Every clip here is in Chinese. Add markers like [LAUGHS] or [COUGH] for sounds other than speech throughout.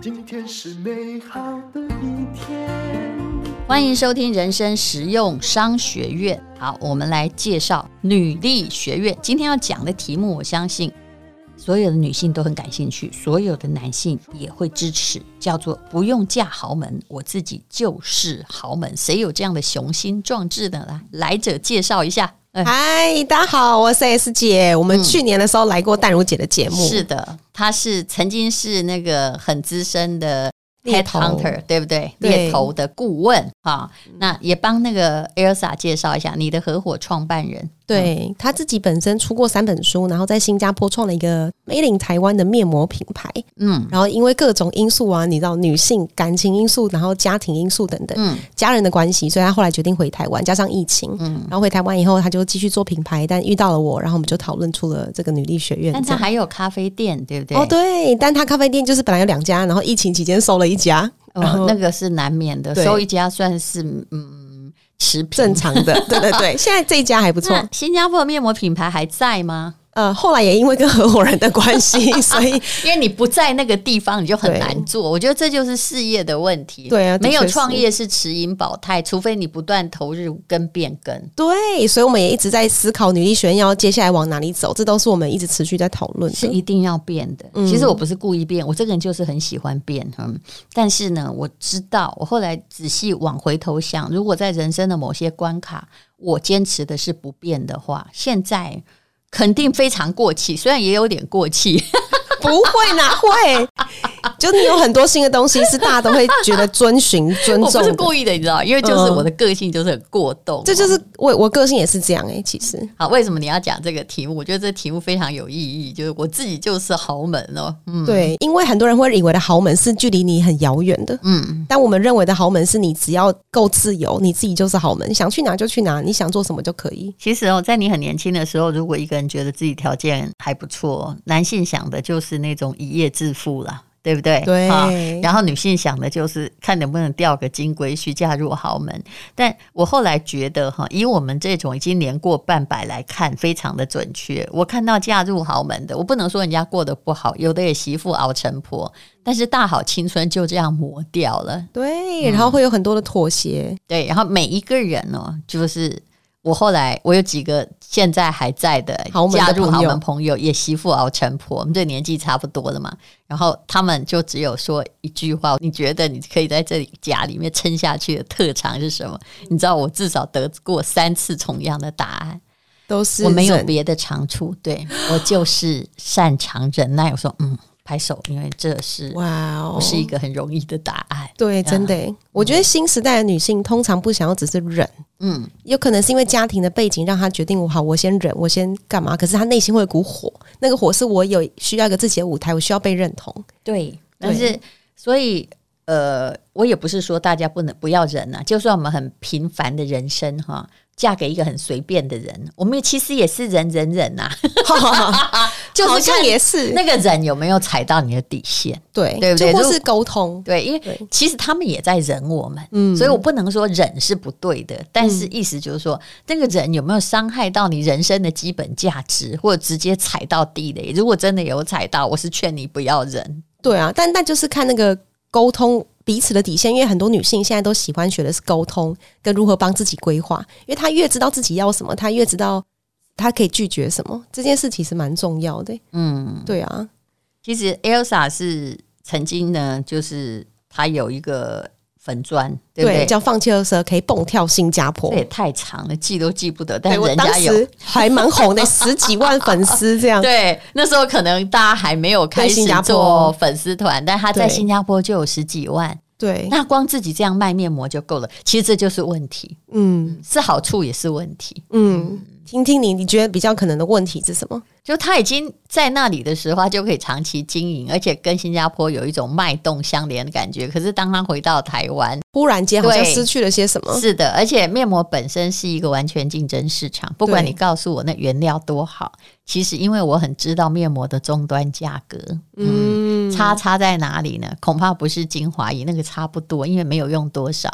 今天是美好的一天。欢迎收听人生实用商学院。好，我们来介绍女力学院。今天要讲的题目，我相信。所有的女性都很感兴趣，所有的男性也会支持，叫做“不用嫁豪门，我自己就是豪门”。谁有这样的雄心壮志的？来，来者介绍一下。嗨，大家好，我是 S 姐。我们去年的时候来过淡如姐的节目。嗯、是的，她是曾经是那个很资深的。Headhunter 对不对？猎头的顾问啊，那也帮那个 Elsa 介绍一下你的合伙创办人。对，他自己本身出过三本书，然后在新加坡创了一个 Made in 台湾的面膜品牌。嗯，然后因为各种因素啊，你知道女性感情因素，然后家庭因素等等，嗯，家人的关系，所以他后来决定回台湾，加上疫情，嗯，然后回台湾以后，他就继续做品牌，但遇到了我，然后我们就讨论出了这个女力学院。但他还有咖啡店，对不对？哦，对，但他咖啡店就是本来有两家，然后疫情期间收了一家，然后、哦、那个是难免的，收一家算是嗯。持平正常的，对对对，现在这一家还不错。新加坡的面膜品牌还在吗？呃，后来也因为跟合伙人的关系，[LAUGHS] 所以因为你不在那个地方，你就很难做。我觉得这就是事业的问题。对啊，没有创业是持盈保泰，除非你不断投入跟变更。对，所以我们也一直在思考女力学院要接下来往哪里走，这都是我们一直持续在讨论。是一定要变的。其实我不是故意变，我这个人就是很喜欢变。嗯，但是呢，我知道我后来仔细往回头想，如果在人生的某些关卡，我坚持的是不变的话，现在。肯定非常过气，虽然也有点过气。[LAUGHS] 不会哪会？就你有很多新的东西，是大家都会觉得遵循、尊重。我不是故意的，你知道，因为就是我的个性就是很过动。这就是我，我个性也是这样哎、欸。其实，好，为什么你要讲这个题目？我觉得这题目非常有意义，就是我自己就是豪门哦。嗯，对，因为很多人会以为的豪门是距离你很遥远的，嗯，但我们认为的豪门是你只要够自由，你自己就是豪门，想去哪就去哪，你想做什么就可以。其实哦，在你很年轻的时候，如果一个人觉得自己条件还不错，男性想的就是。是那种一夜致富了，对不对？对。然后女性想的就是看能不能钓个金龟婿嫁入豪门。但我后来觉得，哈，以我们这种已经年过半百来看，非常的准确。我看到嫁入豪门的，我不能说人家过得不好，有的也媳妇熬成婆，但是大好青春就这样磨掉了。对，然后会有很多的妥协。嗯、对，然后每一个人呢，就是。我后来，我有几个现在还在的加入豪门朋友，也媳妇熬成婆，我们这年纪差不多了嘛。然后他们就只有说一句话：你觉得你可以在这里家里面撑下去的特长是什么？你知道，我至少得过三次同样的答案，都是我没有别的长处，对，我就是擅长忍耐。我说，嗯。拍手，因为这是哇，不是一个很容易的答案。对，真的、嗯，我觉得新时代的女性通常不想要只是忍，嗯，有可能是因为家庭的背景让她决定，我好，我先忍，我先干嘛？可是她内心会有股火，那个火是我有需要一个自己的舞台，我需要被认同。对，但是所以呃，我也不是说大家不能不要忍啊，就算我们很平凡的人生哈。嫁给一个很随便的人，我们其实也是忍忍忍呐，[LAUGHS] 就是看也是那个人有没有踩到你的底线，对对不对？或是沟通，对，因为其实他们也在忍我们，嗯，所以我不能说忍是不对的，但是意思就是说，嗯、那个人有没有伤害到你人生的基本价值，或者直接踩到地雷？如果真的有踩到，我是劝你不要忍。对啊，但但就是看那个沟通。彼此的底线，因为很多女性现在都喜欢学的是沟通跟如何帮自己规划，因为她越知道自己要什么，她越知道她可以拒绝什么。这件事其实蛮重要的。嗯，对啊。其实 Elsa 是曾经呢，就是她有一个粉砖，对不对？对，叫放弃垃圾可以蹦跳新加坡。这也太长了，记都记不得。但是人家有还蛮红的，十几万粉丝这样。[LAUGHS] 对，那时候可能大家还没有开始做粉丝团，但他在新加坡就有十几万。对，那光自己这样卖面膜就够了。其实这就是问题，嗯，是好处也是问题，嗯。听听你，你觉得比较可能的问题是什么？就他已经在那里的时候，他就可以长期经营，而且跟新加坡有一种脉动相连的感觉。可是当他回到台湾，忽然间好像失去了些什么。是的，而且面膜本身是一个完全竞争市场，不管你告诉我那原料多好，其实因为我很知道面膜的终端价格，嗯，差差在哪里呢？恐怕不是精华液，那个差不多，因为没有用多少，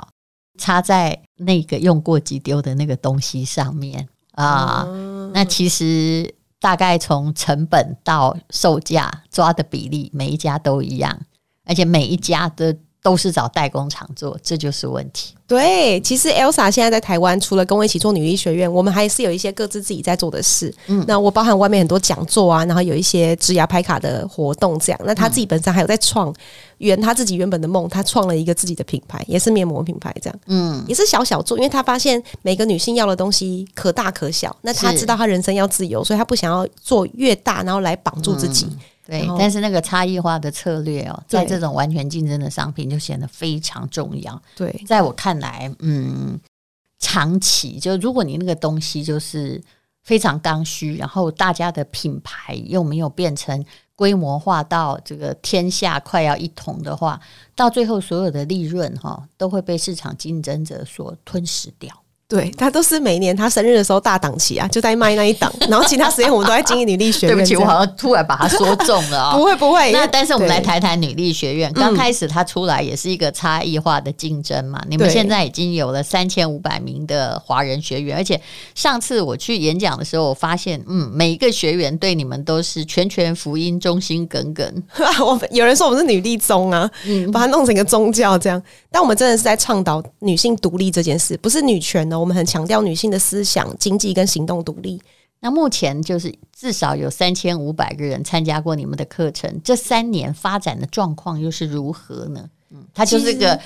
差在那个用过即丢的那个东西上面。啊，那其实大概从成本到售价抓的比例，每一家都一样，而且每一家的。都是找代工厂做，这就是问题。对，其实 Elsa 现在在台湾，除了跟我一起做女医学院，我们还是有一些各自自己在做的事。嗯，那我包含外面很多讲座啊，然后有一些职涯拍卡的活动，这样。那他自己本身还有在创圆他自己原本的梦，他创了一个自己的品牌，也是面膜品牌，这样。嗯，也是小小做，因为他发现每个女性要的东西可大可小，那他知道他人生要自由，所以他不想要做越大，然后来绑住自己。嗯对，但是那个差异化的策略哦，在这种完全竞争的商品就显得非常重要。对，在我看来，嗯，长期就如果你那个东西就是非常刚需，然后大家的品牌又没有变成规模化到这个天下快要一统的话，到最后所有的利润哈都会被市场竞争者所吞噬掉。对，他都是每一年他生日的时候大档期啊，就在卖那一档，然后其他时间我们都在经营女力学院。对不起，我好像突然把它说中了啊、[LAUGHS] 哦！不会不会，那但是我们来谈谈女力学院。刚开始它出来也是一个差异化的竞争嘛，你们现在已经有了三千五百名的华人学员，而且上次我去演讲的时候，我发现嗯，每一个学员对你们都是全权福音、忠心耿耿。[LAUGHS] 我们有人说我们是女力宗啊，嗯，把它弄成一个宗教这样，但我们真的是在倡导女性独立这件事，不是女权的。我们很强调女性的思想、经济跟行动独立。那目前就是至少有三千五百个人参加过你们的课程，这三年发展的状况又是如何呢？嗯，它就是一个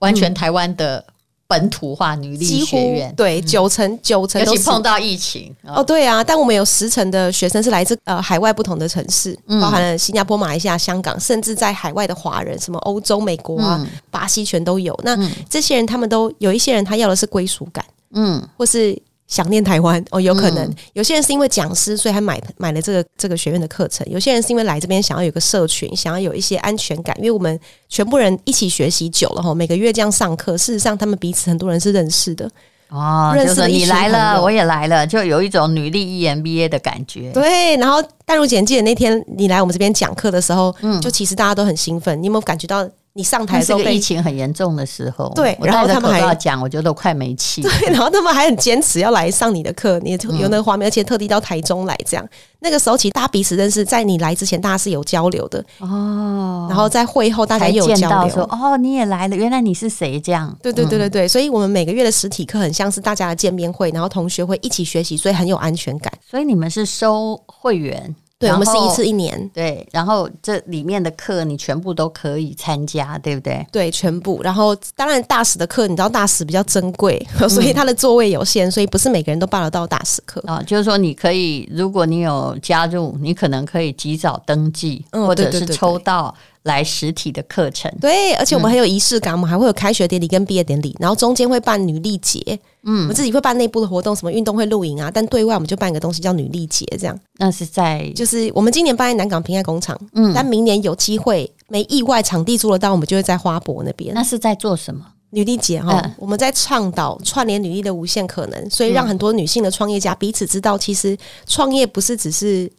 完全台湾的本土化女力学院，对，九成九成都是碰到疫情哦，对啊，但我们有十成的学生是来自呃海外不同的城市，包含了新加坡、马来西亚、香港，甚至在海外的华人，什么欧洲、美国啊、巴西全都有。那这些人他们都有一些人，他要的是归属感。嗯，或是想念台湾哦，有可能、嗯、有些人是因为讲师，所以还买买了这个这个学院的课程；有些人是因为来这边想要有个社群，想要有一些安全感。因为我们全部人一起学习久了哈，每个月这样上课，事实上他们彼此很多人是认识的哦。认识你来了，我也来了，就有一种女力 EMBA 的感觉。对，然后淡如姐记得那天你来我们这边讲课的时候，嗯，就其实大家都很兴奋。你有没有感觉到？你上台的时候，疫情很严重的时候，对，然后他们还要讲，我觉得都快没气。对，然后他们还很坚持要来上你的课，你有那个画面，而且特地到台中来这样。那个时候，其实大家彼此认识，在你来之前，大家是有交流的哦。然后在会后，大家也有交流，说哦，你也来了，原来你是谁？这样。对对对对对，所以我们每个月的实体课很像是大家的见面会，然后同学会一起学习，所以很有安全感。所以你们是收会员。对，我们是一次一年。对，然后这里面的课你全部都可以参加，对不对？对，全部。然后当然大使的课，你知道大使比较珍贵，[LAUGHS] 所以他的座位有限，所以不是每个人都报得到大使课啊。就是说，你可以，如果你有加入，你可能可以及早登记，嗯、或者是抽到。来实体的课程，对，而且我们很有仪式感，嗯、我们还会有开学典礼跟毕业典礼，然后中间会办女力节，嗯，我们自己会办内部的活动，什么运动会、露营啊，但对外我们就办一个东西叫女力节，这样。那是在，就是我们今年办在南港平爱工厂，嗯，但明年有机会没意外场地租得到，我们就会在花博那边。那是在做什么？女力节哈，嗯、我们在倡导串联女力的无限可能，所以让很多女性的创业家彼此知道，其实创业不是只是。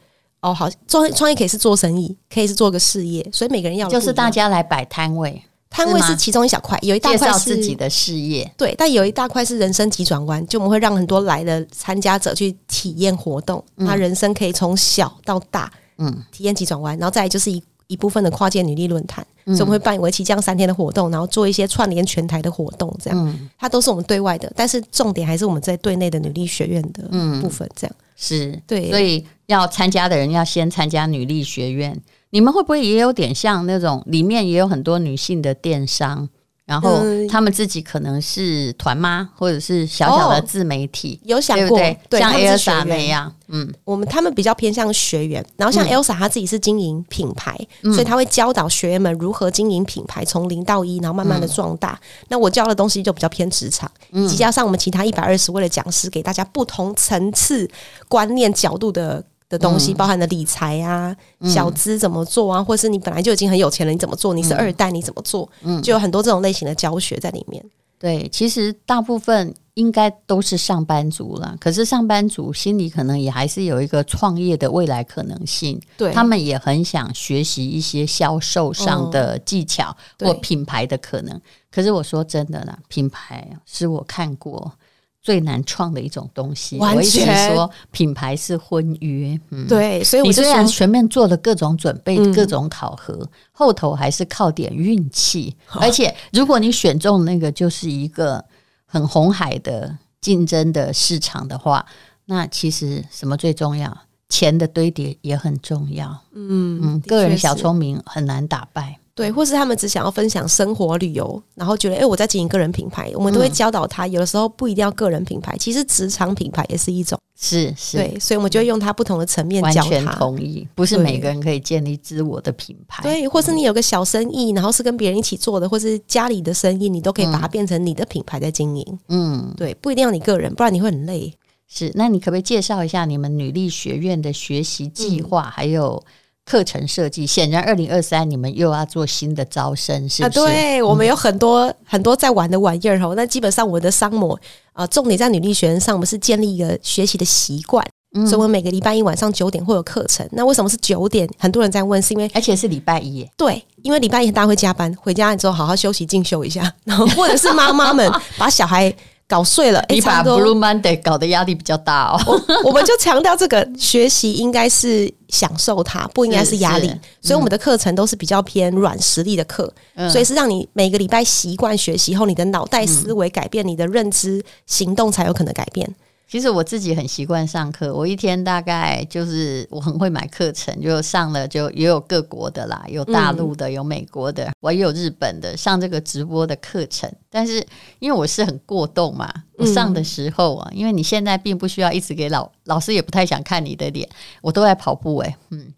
哦，好，做创业可以是做生意，可以是做个事业，所以每个人要就是大家来摆摊位，摊位是其中一小块，有一大块是自己的事业，对，但有一大块是人生急转弯，就我们会让很多来的参加者去体验活动，他人生可以从小到大，嗯，体验急转弯，然后再来就是一一部分的跨界女力论坛，所以我们会办为期这样三天的活动，然后做一些串联全台的活动，这样，它都是我们对外的，但是重点还是我们在对内的女力学院的部分，这样。是对，所以要参加的人要先参加女力学院。你们会不会也有点像那种里面也有很多女性的电商？然后他们自己可能是团妈，或者是小小的自媒体，哦、有想过对，对像 Elsa 那样。嗯，我们他们比较偏向学员，然后像 Elsa 她自己是经营品牌，嗯、所以他会教导学员们如何经营品牌，从零到一，然后慢慢的壮大。嗯、那我教的东西就比较偏职场，嗯，加上我们其他一百二十位的讲师，给大家不同层次观念角度的。的东西包含的理财啊，嗯、小资怎么做啊，或是你本来就已经很有钱了，你怎么做？你是二代，你怎么做？嗯，就有很多这种类型的教学在里面。对，其实大部分应该都是上班族了，可是上班族心里可能也还是有一个创业的未来可能性。对，他们也很想学习一些销售上的技巧或品牌的可能。嗯、可是我说真的啦，品牌是我看过最难创的一种东西。我一直说品牌是婚约，嗯，对，所以我你虽然全面做了各种准备、嗯各种考核，后头还是靠点运气。而且，如果你选中那个就是一个很红海的竞争的市场的话，那其实什么最重要？钱的堆叠也很重要。嗯嗯，个人小聪明很难打败。对，或是他们只想要分享生活旅游，然后觉得哎、欸，我在经营个人品牌，我们都会教导他，有的时候不一定要个人品牌，其实职场品牌也是一种。是是，对，所以我们就会用他不同的层面教完全他。同意，不是每个人可以建立自我的品牌。对，或是你有个小生意，然后是跟别人一起做的，或是家里的生意，你都可以把它变成你的品牌在经营。嗯，对，不一定要你个人，不然你会很累。是。那你可不可以介绍一下你们女力学院的学习计划，还有课程设计？显然，二零二三你们又要做新的招生，是不是？啊，对，我们有很多很多在玩的玩意儿哈。那基本上我的商模啊，重点在女力学院上，我们是建立一个学习的习惯。嗯所以，我们每个礼拜一晚上九点会有课程。那为什么是九点？很多人在问，是因为而且是礼拜一耶。对，因为礼拜一大家会加班，回家之后好好休息进修一下，然后或者是妈妈们 [LAUGHS] 把小孩搞碎了，诶你把 Blue Monday 搞得压力比较大哦。我我们就强调这个学习应该是享受它，不应该是压力。所以我们的课程都是比较偏软实力的课，嗯所以是让你每个礼拜习惯学习后，你的脑袋思维改变，你的认知行动才有可能改变。其实我自己很习惯上课，我一天大概就是我很会买课程，就上了就也有各国的啦，有大陆的，有美国的，我也有日本的，上这个直播的课程。但是因为我是很过动嘛，我上的时候啊，因为你现在并不需要一直给老老师，也不太想看你的脸，我都在跑步诶、欸，嗯，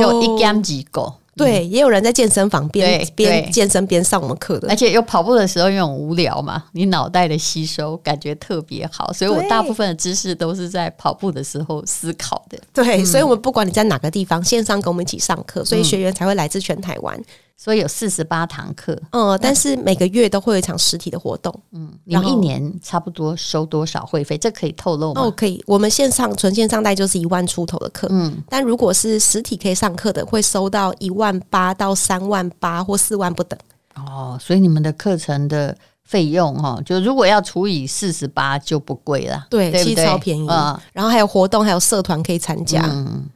就一 game 几个。对，也有人在健身房边边健身边上我们课的。而，且又跑步的时候，因为很无聊嘛，你脑袋的吸收感觉特别好，所以我大部分的知识都是在跑步的时候思考的。对，所以我们不管你在哪个地方，线上跟我们一起上课，所以学员才会来自全台湾。所以有四十八堂课，嗯，但是每个月都会有一场实体的活动。嗯，你们一年差不多收多少会费？这可以透露吗？哦，可以。我们线上纯线上大概就是一万出头的课，嗯，但如果是实体可以上课的，会收到一万八到三万八或四万不等。哦，所以你们的课程的费用哈，就如果要除以四十八就不贵了，对超便宜。嗯然后还有活动，还有社团可以参加。嗯，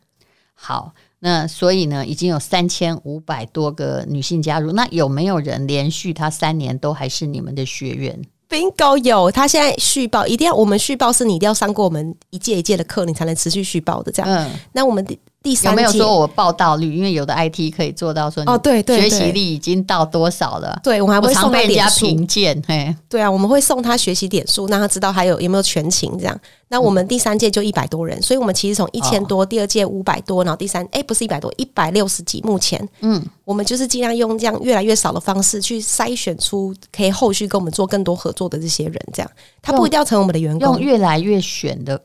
好。那所以呢，已经有三千五百多个女性加入。那有没有人连续他三年都还是你们的学员？Bingo 有，他现在续报一定要，我们续报是你一定要上过我们一届一届的课，你才能持续续报的。这样，嗯，那我们第第有三没有说我报道率？因为有的 IT 可以做到说哦对对学习力已经到多少了？对我们还我会送他点数。评鉴，嘿，对啊，我们会送他学习点数，让他知道还有有没有全勤这样。那我们第三届就一百多人，所以我们其实从一千多，第二届五百多，然后第三哎不是一百多，一百六十几。目前，嗯，我们就是尽量用这样越来越少的方式去筛选出可以后续跟我们做更多合作的这些人，这样他不一定要成为我们的员用工。越来越选的、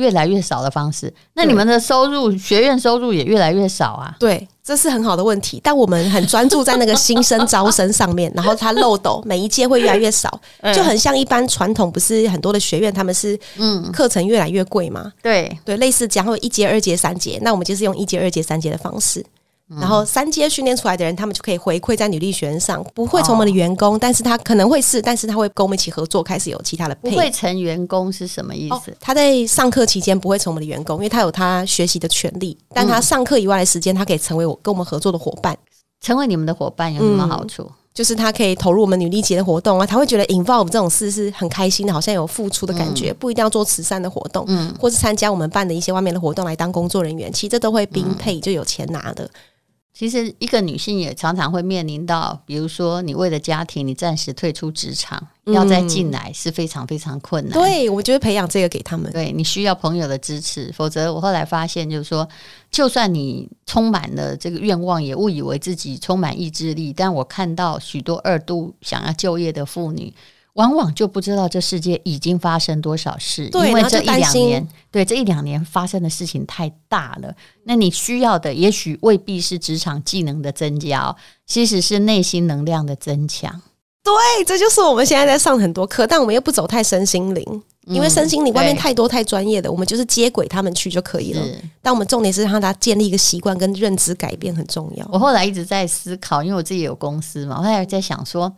越来越少的方式。那你们的收入，学院收入也越来越少啊？对，这是很好的问题，但我们很专注在那个新生招生上面，然后它漏斗每一届会越来越少，就很像一般传统，不是很多的学院他们是嗯，课程越来越贵嘛？对，对，类似讲会有一阶、二阶、三阶，那我们就是用一阶、二阶、三阶的方式。嗯然后三阶训练出来的人，他们就可以回馈在女力学院上，不会成为我们的员哦工，但是他可能会是，但是他会跟我们一起合作，开始有其他的配。不会成员工是什么意哦思？，他在上课期间不会成我们的员工，因为他有他学习的权利，但他上课以外的时间，他可以成为我跟我们合作的伙伴。成为你们的伙伴有什么好处？就是他可以投入我们女力节的活动啊，他会觉得 involve 这种事是很开心的，好像有付出的感觉，不一定要做慈善的活动，嗯或是参加我们办的一些外面的活动来当工作人员，其实这都会并配就有钱拿的。其实一个女性也常常会面临到，比如说你为了家庭，你暂时退出职场，要再进来是非常非常困难。对，我觉得培养这个给他们。对，你需要朋友的支持，否则我后来发现，就是说，就算你充满了这个愿望，也误以为自己充满意志力，但我看到许多二度想要就业的妇女，往往就不知道这世界已经发生多少事，对因为这一两年，对这一两年发生的事情太大了。那你需要的，也许未必是职场技能的增加哦，其实是内心能量的增强。对，这就是我们现在在上很多课，但我们又不走太身心灵，因为身心灵外面太多太专业的，我们就是接轨他们去就可以了。但我们重点是让他建立一个习惯跟认知改变很重要。我后来一直在思考，因为我自己有公司嘛，我后来在想说，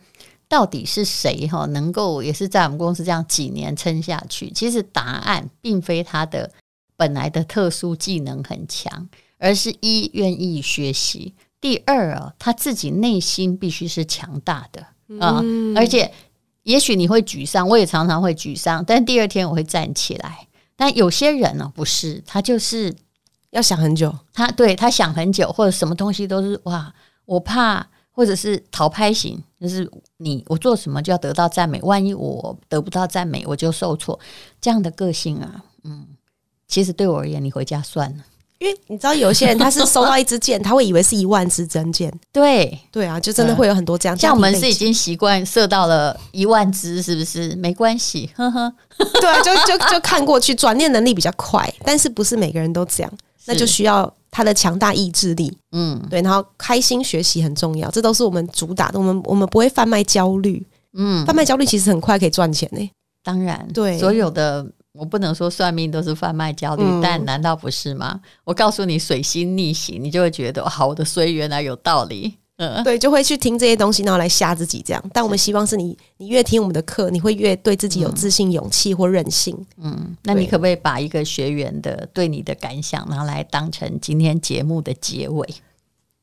到底是谁哈能够也是在我们公司这样几年撑下去？其实答案并非他的本来的特殊技能很强，而是一愿意学习，第二啊他自己内心必须是强大的啊，嗯、而且也许你会沮丧，我也常常会沮丧，但第二天我会站起来。但有些人呢不是，他就是要想很久，他对他想很久，或者什么东西都是哇，我怕。或者是逃拍型，就是你我做什么就要得到赞美，万一我得不到赞美，我就受挫。这样的个性啊，嗯，其实对我而言，你回家算了，因为你知道有些人他是收到一支箭，他会以为是一万支真箭。对对啊，就真的会有很多这样。像我们是已经习惯射到了一万支，是不是？没关系，呵呵。对啊，就 [LAUGHS] 就就看过去，转念能力比较快，但是不是每个人都这样，那就需要。他的强大意志力，嗯，对，然后开心学习很重要，这都是我们主打的。我们我们不会贩卖焦虑，嗯，贩卖焦虑其实很快可以赚钱呢。当然，对，所有的我不能说算命都是贩卖焦虑，嗯，但难道不是吗？我告诉你，水星逆行，你就会觉得好，我的衰原来有道理。嗯，对，就会去听这些东西，然后来吓自己这样。但我们希望是你，你越听我们的课，你会越对自己有自信、勇气或韧性。嗯，那你可不可以把一个学员的对你的感想，然后来当成今天节目的结尾？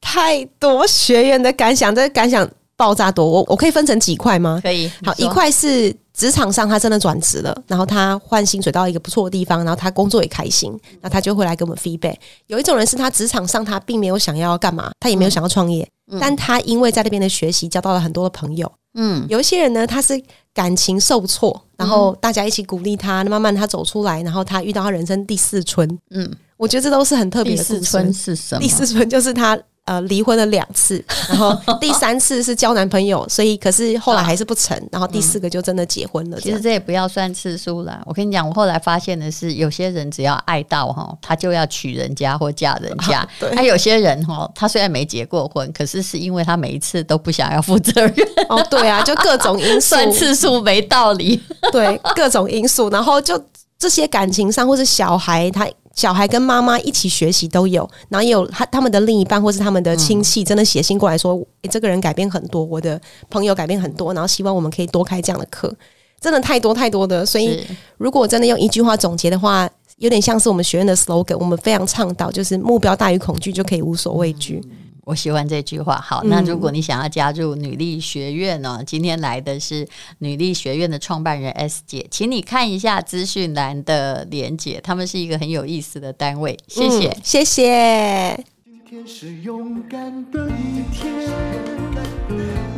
太多学员的感想，这个感想爆炸多，我我可以分成几块吗？可以。好，一块是职场上他真的转职了，然后他换薪水到一个不错的地方，然后他工作也开心，那他就会来给我们 feedback。有一种人是他职场上他并没有想要干嘛，他也没有想要创业。嗯但他因为在那边的学习，交到了很多的朋友。嗯，有一些人呢，他是感情受挫，然后大家一起鼓励他，慢慢他走出来，然后他遇到他人生第四春。嗯，我觉得这都是很特别的。第四春是什么？第四春就是他。呃，离婚了两次，然后 [LAUGHS] 第三次是交男朋友，所以可是后来还是不成，然后第四个就真的结婚了。其实这也不要算次数了。我跟你讲，我后来发现的是，有些人只要爱到哈，他就要娶人家或嫁人家。[LAUGHS] 对，他有些人哈，他虽然没结过婚，可是是因为他每一次都不想要负责任。哦，对啊，就各种因素，[LAUGHS] 算次数没道理。对，各种因素，然后就这些感情上或是小孩他。小孩跟妈妈一起学习都有，然后也有他他们的另一半或是他们的亲戚，真的写信过来说：“诶，这个人改变很多，我的朋友改变很多。”然后希望我们可以多开这样的课，真的太多太多的。所以，如果真的用一句话总结的话，有点像是我们学院的 slogan，我们非常倡导，就是目标大于恐惧，就可以无所畏惧。我喜欢这句话。好，那如果你想要加入女力学院呢？今天来的是女力学院的创办人 S 姐，请你看一下资讯栏的连结，他们是一个很有意思的单位。谢谢，嗯、谢谢。今天是勇敢的一天，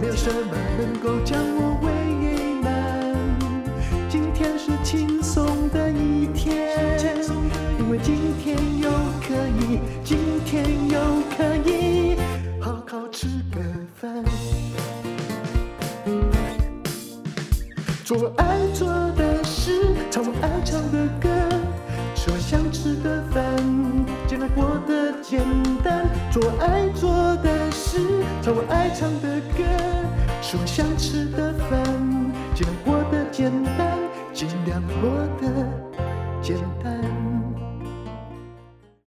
没有什么能够将我我爱做的事，唱我爱唱的歌，吃我想吃的饭，简单过得简单。做我爱做的事，唱我爱唱的歌，吃我想吃的